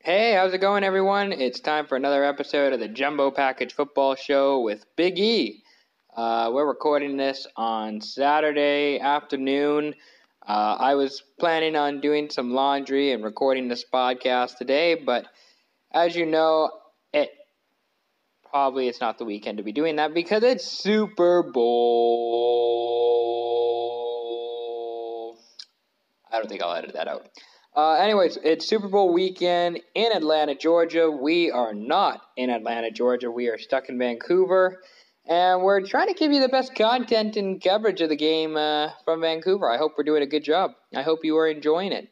Hey, how's it going, everyone? It's time for another episode of the Jumbo Package Football Show with Big E. Uh, we're recording this on Saturday afternoon. Uh, I was planning on doing some laundry and recording this podcast today, but as you know, it probably it's not the weekend to be doing that because it's Super Bowl. I don't think I'll edit that out. Uh, anyways, it's Super Bowl weekend in Atlanta, Georgia. We are not in Atlanta, Georgia. We are stuck in Vancouver. And we're trying to give you the best content and coverage of the game uh, from Vancouver. I hope we're doing a good job. I hope you are enjoying it.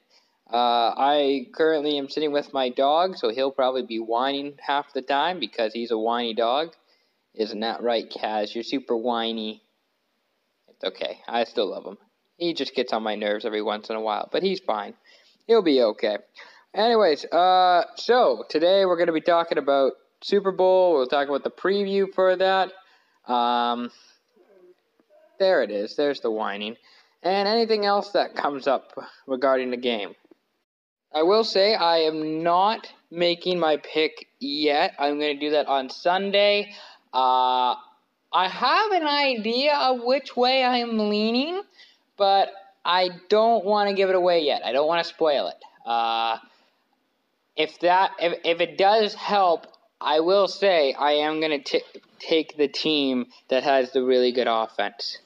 Uh, I currently am sitting with my dog, so he'll probably be whining half the time because he's a whiny dog. Isn't that right, Kaz? You're super whiny. It's okay. I still love him. He just gets on my nerves every once in a while, but he's fine. He'll be okay. Anyways, uh, so today we're going to be talking about Super Bowl. We'll talk about the preview for that. Um, there it is. There's the whining. And anything else that comes up regarding the game. I will say I am not making my pick yet. I'm going to do that on Sunday. Uh, I have an idea of which way I am leaning, but I don't want to give it away yet. I don't want to spoil it. Uh, if that if, if it does help, I will say I am going to take the team that has the really good offense.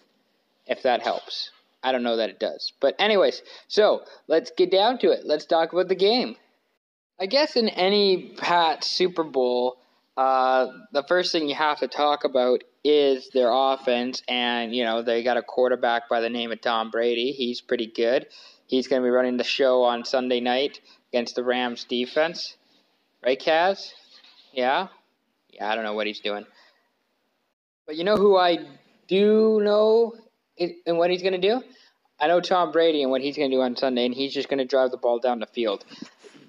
If that helps. I don't know that it does. But anyways, so let's get down to it. Let's talk about the game. I guess in any Pat Super Bowl, uh, the first thing you have to talk about is their offense, and you know they got a quarterback by the name of Tom Brady. He's pretty good. He's going to be running the show on Sunday night against the Rams defense, right, Kaz? Yeah, yeah. I don't know what he's doing, but you know who I do know and what he's going to do. I know Tom Brady and what he's going to do on Sunday, and he's just going to drive the ball down the field.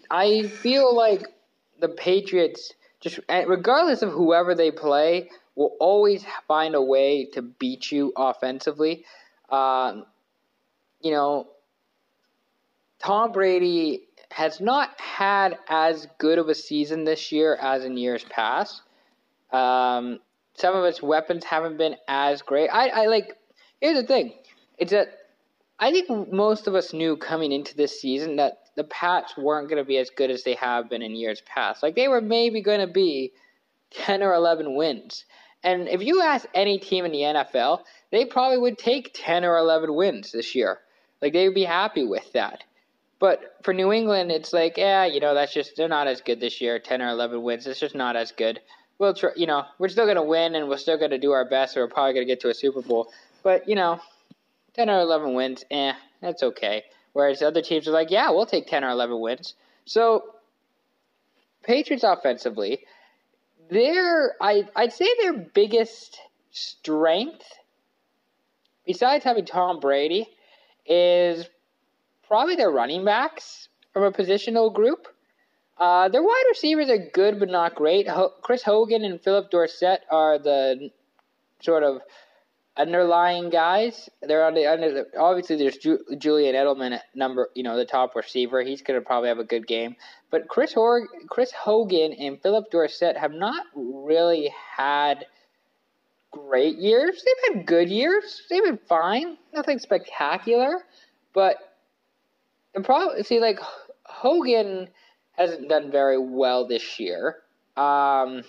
I feel like the Patriots, just eh, regardless of whoever they play, will always find a way to beat you offensively. Um, you know, Tom Brady has not had as good of a season this year as in years past. Um, some of his weapons haven't been as great. I, I like. Here's the thing: it's that I think most of us knew coming into this season that the Pats weren't going to be as good as they have been in years past. Like they were maybe going to be ten or eleven wins. And if you ask any team in the NFL, they probably would take 10 or 11 wins this year. Like, they would be happy with that. But for New England, it's like, yeah, you know, that's just, they're not as good this year. 10 or 11 wins, it's just not as good. We'll try, you know, we're still going to win and we're still going to do our best. We're probably going to get to a Super Bowl. But, you know, 10 or 11 wins, eh, that's okay. Whereas other teams are like, yeah, we'll take 10 or 11 wins. So, Patriots offensively, their I I'd say their biggest strength, besides having Tom Brady, is probably their running backs from a positional group. Uh, their wide receivers are good but not great. Ho- Chris Hogan and Phillip Dorsett are the sort of underlying guys. They're on the under. Obviously, there's Ju- Julian Edelman at number, you know, the top receiver. He's going to probably have a good game. But Chris Chris Hogan and Phillip Dorsett have not really had great years. They've had good years. They've been fine. Nothing spectacular. But the problem, see, like Hogan hasn't done very well this year. Um,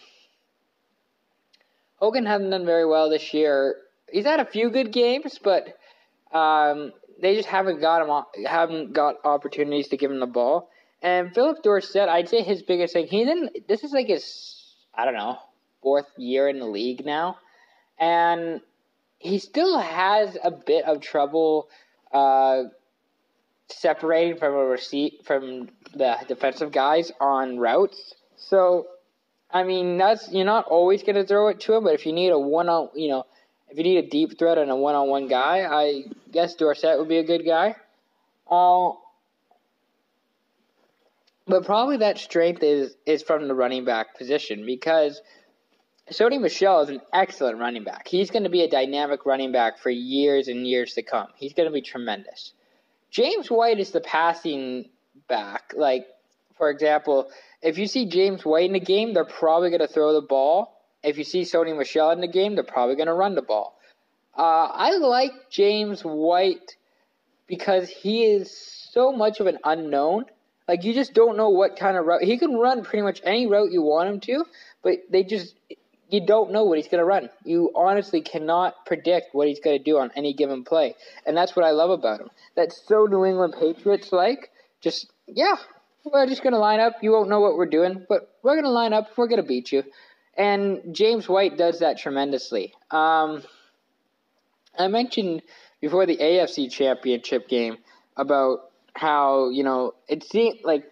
Hogan hasn't done very well this year he's had a few good games, but um, they just haven't got him haven't got opportunities to give him the ball. And Phillip Dorsett, I'd say his biggest thing. He's in. This is like his I don't know fourth year in the league now, and he still has a bit of trouble uh, separating from a receipt from the defensive guys on routes. So, I mean, that's you're not always going to throw it to him, but if you need a one on, you know, if you need a deep threat and a one-on-one guy, I guess Dorsett would be a good guy. Uh, but probably that strength is is from the running back position because Sony Michel is an excellent running back. He's going to be a dynamic running back for years and years to come. He's going to be tremendous. James White is the passing back, like for example, if you see James White in the game, they're probably going to throw the ball. If you see Sony Michel in the game, they're probably going to run the ball. Uh, I like James White because he is so much of an unknown. Like you just don't know what kind of route he can run. Pretty much any route you want him to, but they just you don't know what he's going to run. You honestly cannot predict what he's going to do on any given play, and that's what I love about him. That's so New England Patriots like. Just yeah, we're just going to line up. You won't know what we're doing, but we're going to line up. We're going to beat you. And James White does that tremendously. Um, I mentioned before the AFC Championship game about how you know it seemed like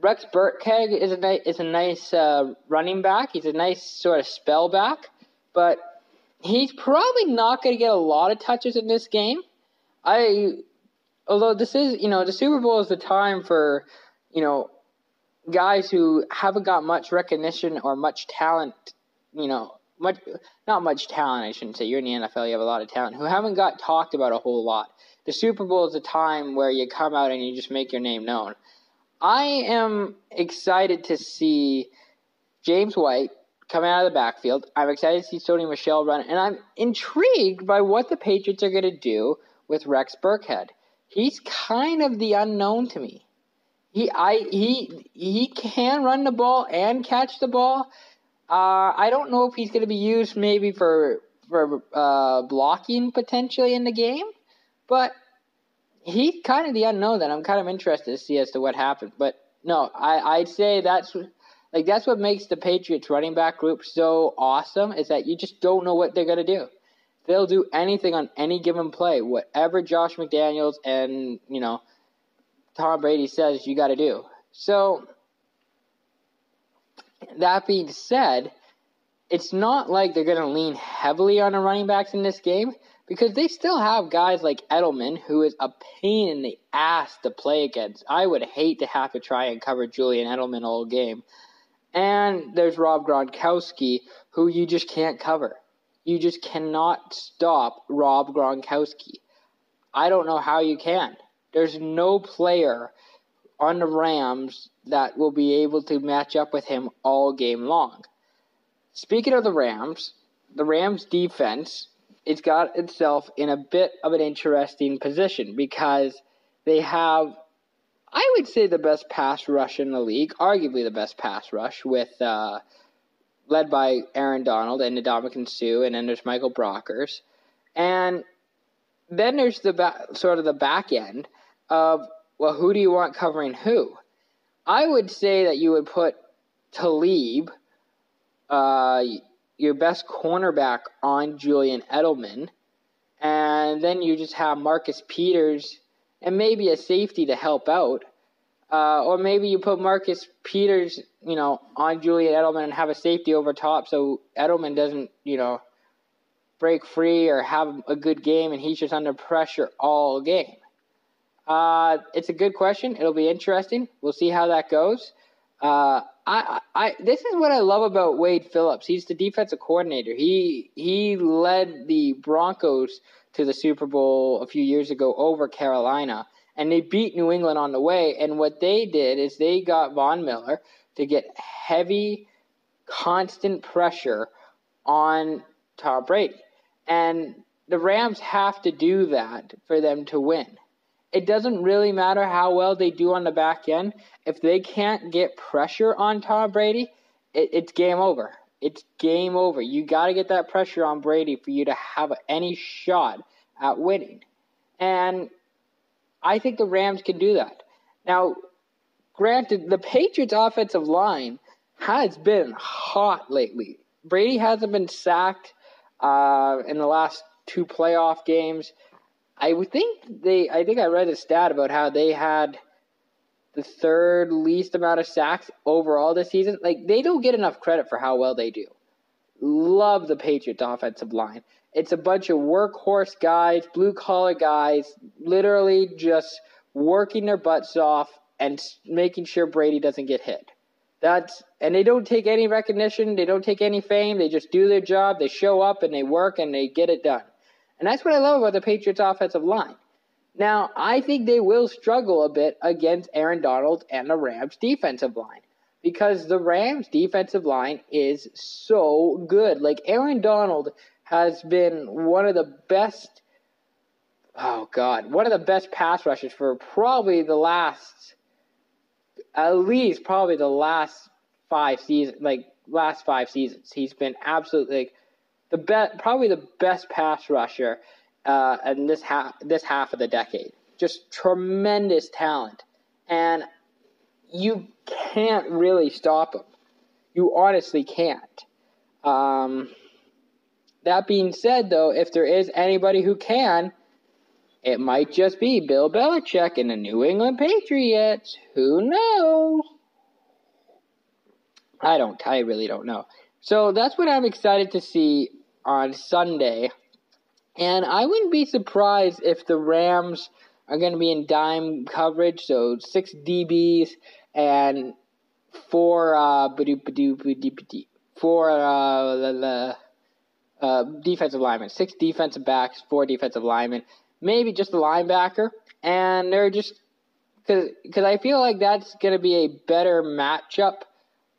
Rex Burkhead is a nice is a nice uh, running back. He's a nice sort of spell back, but he's probably not going to get a lot of touches in this game. I, although this is you know the Super Bowl is the time for you know guys who haven't got much recognition or much talent, you know, much not much talent, I shouldn't say. You're in the NFL, you have a lot of talent, who haven't got talked about a whole lot. The Super Bowl is a time where you come out and you just make your name known. I am excited to see James White coming out of the backfield. I'm excited to see Sony Michel run, and I'm intrigued by what the Patriots are going to do with Rex Burkhead. He's kind of the unknown to me. He I he he can run the ball and catch the ball. Uh, I don't know if he's going to be used maybe for for uh, blocking potentially in the game, but he's kind of the unknown that I'm kind of interested to see as to what happens. But no, I I'd say that's like that's what makes the Patriots running back group so awesome is that you just don't know what they're going to do. They'll do anything on any given play, whatever Josh McDaniels and you know Tom Brady says you got to do. So, that being said, it's not like they're going to lean heavily on the running backs in this game because they still have guys like Edelman, who is a pain in the ass to play against. I would hate to have to try and cover Julian Edelman all game. And there's Rob Gronkowski, who you just can't cover. You just cannot stop Rob Gronkowski. I don't know how you can. There's no player on the Rams that will be able to match up with him all game long. Speaking of the Rams, the Rams defense it's got itself in a bit of an interesting position because they have I would say the best pass rush in the league, arguably the best pass rush with uh, led by Aaron Donald and Ndamukong Suh, and then there's Michael Brockers. And then there's the ba- sort of the back end of, well, who do you want covering who? I would say that you would put Talib, uh, your best cornerback, on Julian Edelman, and then you just have Marcus Peters and maybe a safety to help out. Uh, or maybe you put Marcus Peters, you know, on Julian Edelman and have a safety over top so Edelman doesn't, you know, break free or have a good game and he's just under pressure all game. Uh, it's a good question. It'll be interesting. We'll see how that goes. Uh, I, I, this is what I love about Wade Phillips. He's the defensive coordinator. He, he led the Broncos to the Super Bowl a few years ago over Carolina, and they beat New England on the way. And what they did is they got Von Miller to get heavy, constant pressure on Tom Brady, and the Rams have to do that for them to win it doesn't really matter how well they do on the back end. If they can't get pressure on Tom Brady, it, it's game over. It's game over. You got to get that pressure on Brady for you to have any shot at winning. And I think the Rams can do that. Now, granted, the Patriots' offensive line has been hot lately. Brady hasn't been sacked uh, in the last two playoff games. I think they. I think I read a stat about how they had the third least amount of sacks overall this season. Like they don't get enough credit for how well they do. Love the Patriots offensive line. It's a bunch of workhorse guys, blue collar guys, literally just working their butts off and making sure Brady doesn't get hit. That's and they don't take any recognition, they don't take any fame, they just do their job, they show up and they work and they get it done. And that's what I love about the Patriots' offensive line. Now, I think they will struggle a bit against Aaron Donald and the Rams defensive line because the Rams defensive line is so good. Like Aaron Donald has been one of the best oh god, one of the best pass rushers for probably the last at least probably the last 5 seasons like last 5 seasons. He's been absolutely like the probably the best pass rusher uh, in this half this half of the decade. Just tremendous talent, and you can't really stop him. You honestly can't. Um, that being said, though, if there is anybody who can, it might just be Bill Belichick and the New England Patriots. Who knows? I don't. I really don't know. So that's what I'm excited to see on Sunday. And I wouldn't be surprised if the Rams are going to be in dime coverage, so six DBs and four uh, four uh, the, uh, defensive linemen, six defensive backs, four defensive linemen, maybe just a linebacker, and they're just because I feel like that's going to be a better matchup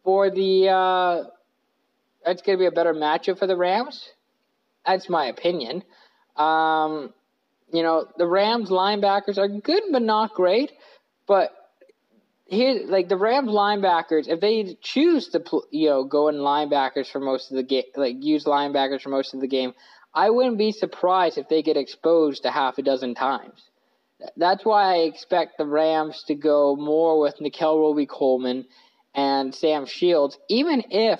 for the uh, that's going to be a better matchup for the Rams. That's my opinion. Um, you know, the Rams linebackers are good but not great. But here, like the Rams linebackers, if they choose to, you know, go in linebackers for most of the game, like use linebackers for most of the game, I wouldn't be surprised if they get exposed to half a dozen times. That's why I expect the Rams to go more with Nickell Robey-Coleman and Sam Shields, even if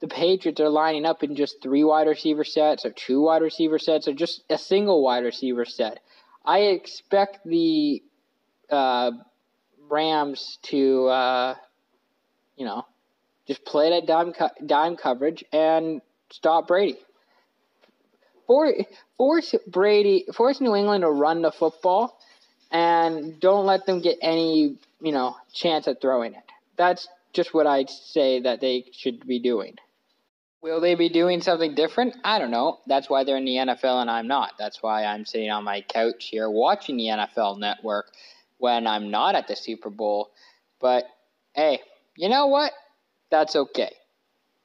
the Patriots are lining up in just three wide receiver sets or two wide receiver sets or just a single wide receiver set. I expect the uh, Rams to, uh, you know, just play that dime, co- dime coverage and stop Brady. For, force Brady, force New England to run the football, and don't let them get any, you know, chance at throwing it. That's just what I'd say that they should be doing. Will they be doing something different? I don't know. That's why they're in the NFL and I'm not. That's why I'm sitting on my couch here watching the NFL network when I'm not at the Super Bowl. But hey, you know what? That's okay.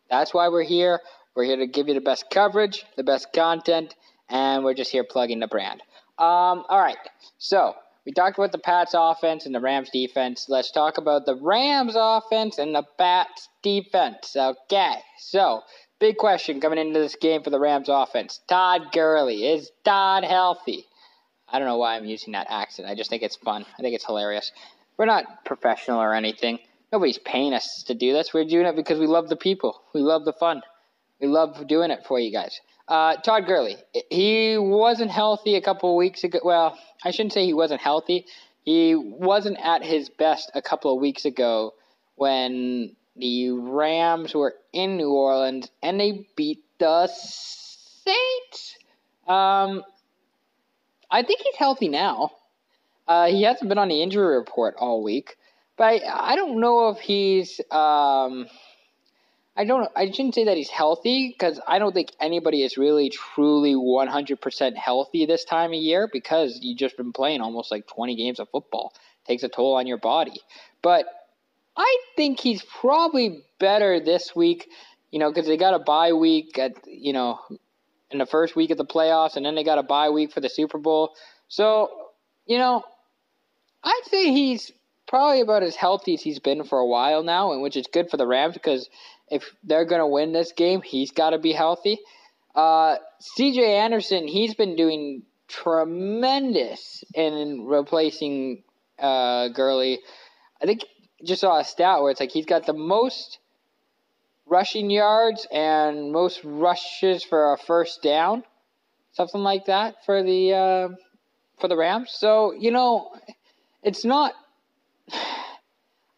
That's why we're here. We're here to give you the best coverage, the best content, and we're just here plugging the brand. Um, all right. So we talked about the Pats offense and the Rams defense. Let's talk about the Rams offense and the Pats defense. Okay. So Big question coming into this game for the Rams offense. Todd Gurley. Is Todd healthy? I don't know why I'm using that accent. I just think it's fun. I think it's hilarious. We're not professional or anything. Nobody's paying us to do this. We're doing it because we love the people. We love the fun. We love doing it for you guys. Uh, Todd Gurley. He wasn't healthy a couple weeks ago. Well, I shouldn't say he wasn't healthy. He wasn't at his best a couple of weeks ago when the Rams were in New Orleans and they beat the Saints. Um, I think he's healthy now. Uh, he hasn't been on the injury report all week, but I, I don't know if he's. Um, I don't. I shouldn't say that he's healthy because I don't think anybody is really truly 100% healthy this time of year because you've just been playing almost like 20 games of football. It takes a toll on your body, but I think he's probably better this week, you know, because they got a bye week at, you know, in the first week of the playoffs, and then they got a bye week for the Super Bowl. So, you know, I'd say he's probably about as healthy as he's been for a while now, and which is good for the Rams because if they're going to win this game, he's got to be healthy. Uh, CJ Anderson, he's been doing tremendous in replacing uh, Gurley. I think just saw a stat where it's like he's got the most rushing yards and most rushes for a first down, something like that for the uh, for the Rams. So you know, it's not.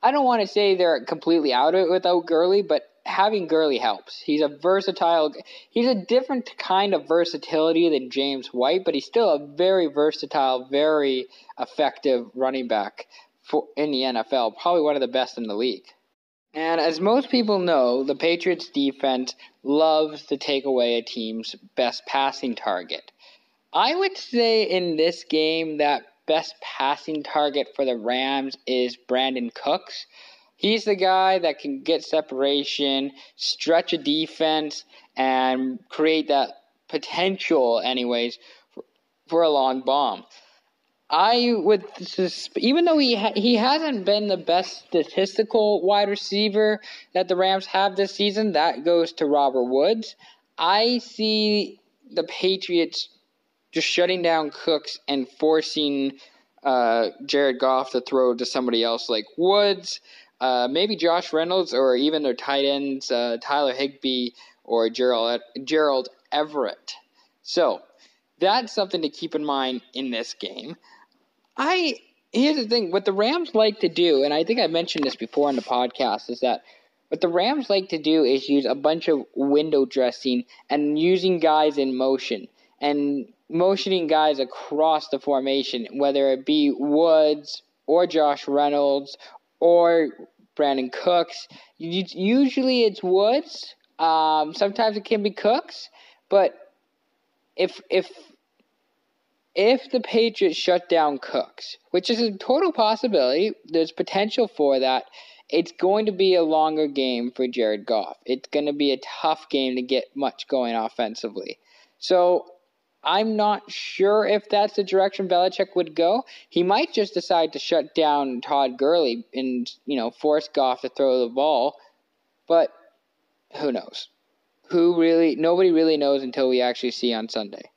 I don't want to say they're completely out of it without Gurley, but having Gurley helps. He's a versatile. He's a different kind of versatility than James White, but he's still a very versatile, very effective running back for, in the NFL, probably one of the best in the league. And as most people know, the Patriots defense loves to take away a team's best passing target. I would say in this game that best passing target for the Rams is Brandin Cooks. He's the guy that can get separation, stretch a defense, and create that potential, anyways, for, for a long bomb. I would, even though he ha- he hasn't been the best statistical wide receiver that the Rams have this season, that goes to Robert Woods. I see the Patriots just shutting down Cooks and forcing uh, Jared Goff to throw to somebody else like Woods, uh, maybe Josh Reynolds, or even their tight ends uh, Tyler Higbee or Gerald Gerald Everett. So that's something to keep in mind in this game. I here's the thing: what the Rams like to do, and I think I mentioned this before on the podcast, is that what the Rams like to do is use a bunch of window dressing and using guys in motion and motioning guys across the formation, whether it be Woods or Josh Reynolds or Brandin Cooks. Usually it's Woods. Um, sometimes it can be Cooks, but if if if the Patriots shut down Cooks, which is a total possibility, there's potential for that. It's going to be a longer game for Jared Goff. It's going to be a tough game to get much going offensively. So I'm not sure if that's the direction Belichick would go. He might just decide to shut down Todd Gurley and you know force Goff to throw the ball, but who knows? Who really? Nobody really knows until we actually see on Sunday.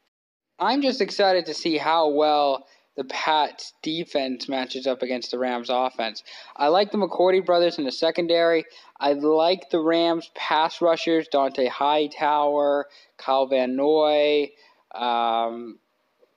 I'm just excited to see how well the Pats defense matches up against the Rams offense. I like the McCourty brothers in the secondary. I like the Rams pass rushers, Dont'a Hightower, Kyle Van Noy, um,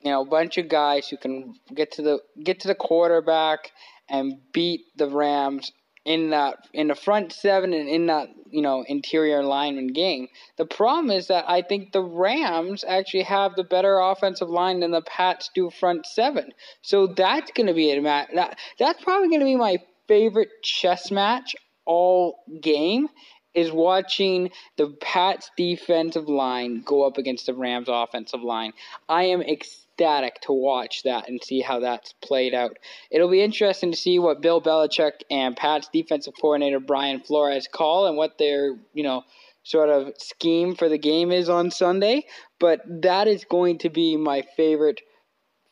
you know, a bunch of guys who can get to the get to the quarterback and beat the Rams in that in the front seven and in that you know interior lineman game. The problem is that I think the Rams actually have the better offensive line than the Pats do front seven. So that's going to be a match. That, that's probably going to be my favorite chess match all game is watching the Pats defensive line go up against the Rams offensive line. I am ecstatic to watch that and see how that's played out. It'll be interesting to see what Bill Belichick and Pats defensive coordinator Brian Flores call and what their, you know, sort of scheme for the game is on Sunday, but that is going to be my favorite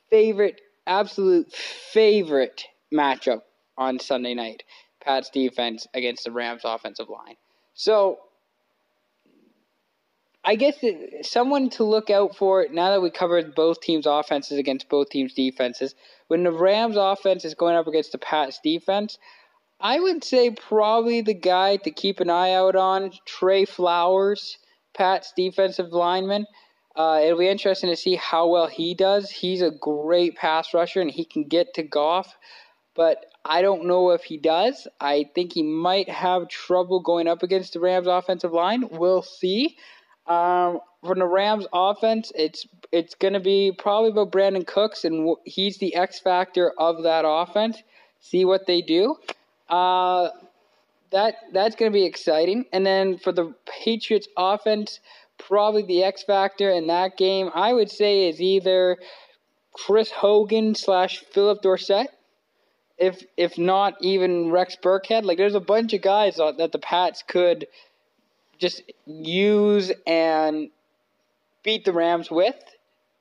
favorite absolute favorite matchup on Sunday night. Pats defense against the Rams offensive line. So I guess someone to look out for now that we covered both teams' offenses against both teams' defenses. When the Rams' offense is going up against the Pats' defense, I would say probably the guy to keep an eye out on, Trey Flowers, Pats' defensive lineman. Uh, it'll be interesting to see how well he does. He's a great pass rusher and he can get to Goff, but I don't know if he does. I think he might have trouble going up against the Rams offensive line. We'll see. Um, from the Rams offense, it's it's going to be probably about Brandin Cooks, and he's the X factor of that offense. See what they do. Uh, that that's going to be exciting. And then for the Patriots offense, probably the X factor in that game, I would say is either Chris Hogan slash Phillip Dorsett if if not even Rex Burkhead. Like there's a bunch of guys that the Pats could just use and beat the Rams with,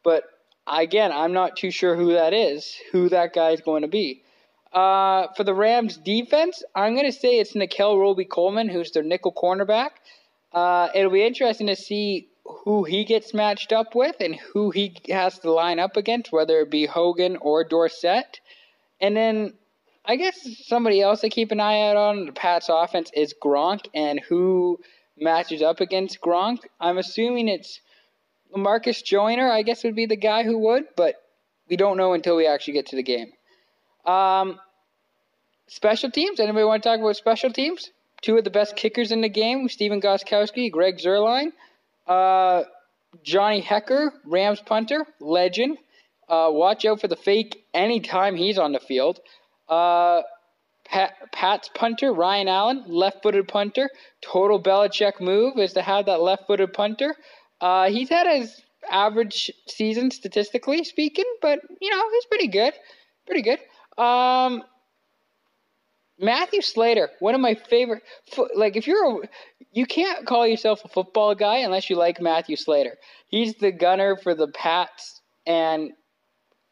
but again, I'm not too sure who that is, who that guy is going to be. Uh, for the Rams defense, I'm going to say it's Nickell Robey-Coleman, who's their nickel cornerback. Uh, it'll be interesting to see who he gets matched up with and who he has to line up against, whether it be Hogan or Dorsett. And then I guess somebody else to keep an eye out on the Pats offense is Gronk and who matches up against Gronk. I'm assuming it's Marcus Joyner, I guess would be the guy who would, but we don't know until we actually get to the game. Um, special teams. Anybody want to talk about special teams? Two of the best kickers in the game: Stephen Gostkowski, Greg Zuerlein, uh, Johnny Hekker, Rams punter, legend. Uh, watch out for the fake anytime he's on the field. Uh, Pat, Pat's punter, Ryan Allen, left footed punter. Total Belichick move is to have that left footed punter. Uh, he's had his average season statistically speaking, but, you know, he's pretty good. pretty good. Um, Matthew Slater, one of my favorite. Like, if you're a, you can't call yourself a football guy unless you like Matthew Slater. He's the gunner for the Pats and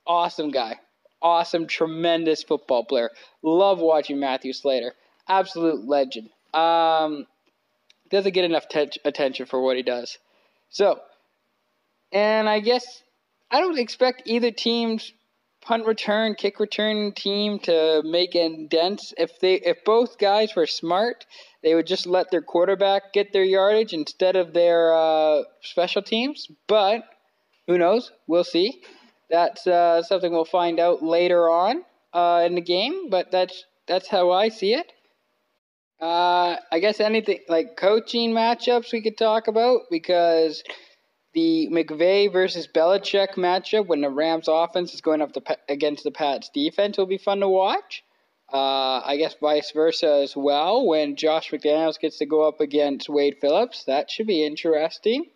awesome guy, awesome, tremendous football player. Love watching Matthew Slater, absolute legend. Um, doesn't get enough te- attention for what he does. So, and I guess I don't expect either team's punt return, kick return team to make indents. If they if both guys were smart, they would just let their quarterback get their yardage instead of their uh, special teams. But who knows? We'll see. That's uh, something we'll find out later on uh, in the game. But that's that's how I see it. Uh, I guess anything like coaching matchups we could talk about because the McVay versus Belichick matchup when the Rams offense is going up the, against the Pats defense will be fun to watch. Uh, I guess vice versa as well when Josh McDaniels gets to go up against Wade Phillips. That should be interesting.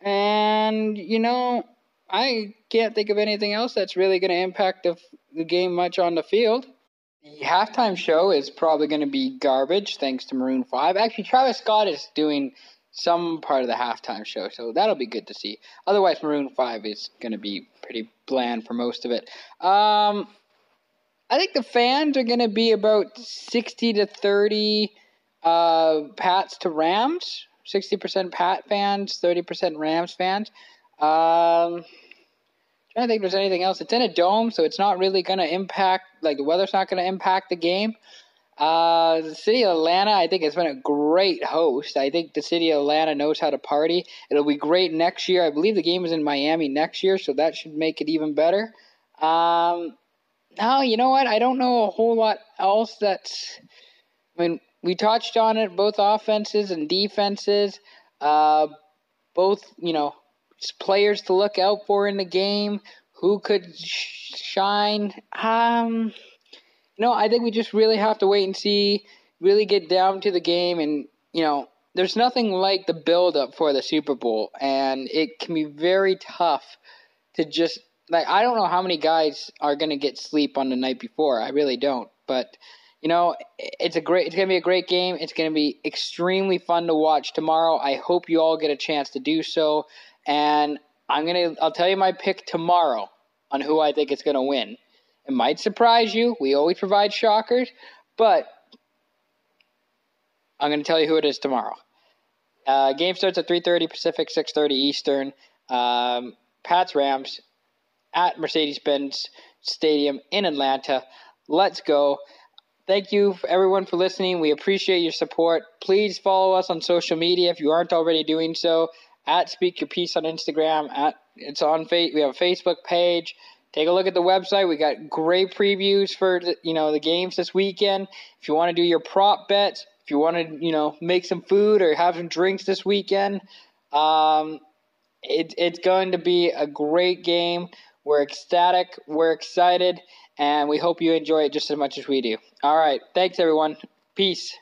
And, you know, I can't think of anything else that's really going to impact the, the game much on the field. The halftime show is probably going to be garbage thanks to Maroon 5. Actually, Travis Scott is doing some part of the halftime show, so that'll be good to see. Otherwise, Maroon Five is going to be pretty bland for most of it. Um, I think the fans are going to be about sixty to thirty uh, Pats to Rams. Sixty percent Pat fans, thirty percent Rams fans. Um, trying to think if there's anything else. It's in a dome, so it's not really going to impact. Like the weather's not going to impact the game. Uh, the city of Atlanta, I think, has been a great host. I think the city of Atlanta knows how to party. It'll be great next year. I believe the game is in Miami next year, so that should make it even better. Um, no, you know what? I don't know a whole lot else that's. I mean, we touched on it, both offenses and defenses. Uh, both, you know, players to look out for in the game. Who could shine? Um no, I think we just really have to wait and see, really get down to the game, and you know, there's nothing like the build up for the Super Bowl, and it can be very tough to just like I don't know how many guys are gonna get sleep on the night before. I really don't, but you know, it's a great. It's gonna be a great game. It's gonna be extremely fun to watch tomorrow. I hope you all get a chance to do so, and I'm gonna. I'll tell you my pick tomorrow on who I think is gonna win. It might surprise you. We always provide shockers, but I'm to tell you who it is tomorrow. Uh, game starts at 3:30 Pacific, 6:30 Eastern. Um, Pats Rams at Mercedes-Benz Stadium in Atlanta. Let's go. Thank you everyone for listening. We appreciate your support. Please follow us on social media if you aren't already doing so. At Speak Your Piece on Instagram. At it's on we have a Facebook page. Take a look at the website. We got great previews for the, you know the games this weekend. If you want to do your prop bets, if you want to you know make some food or have some drinks this weekend, um, it, it's going to be a great game. We're ecstatic. We're excited, and we hope you enjoy it just as much as we do. All right, thanks everyone. Peace.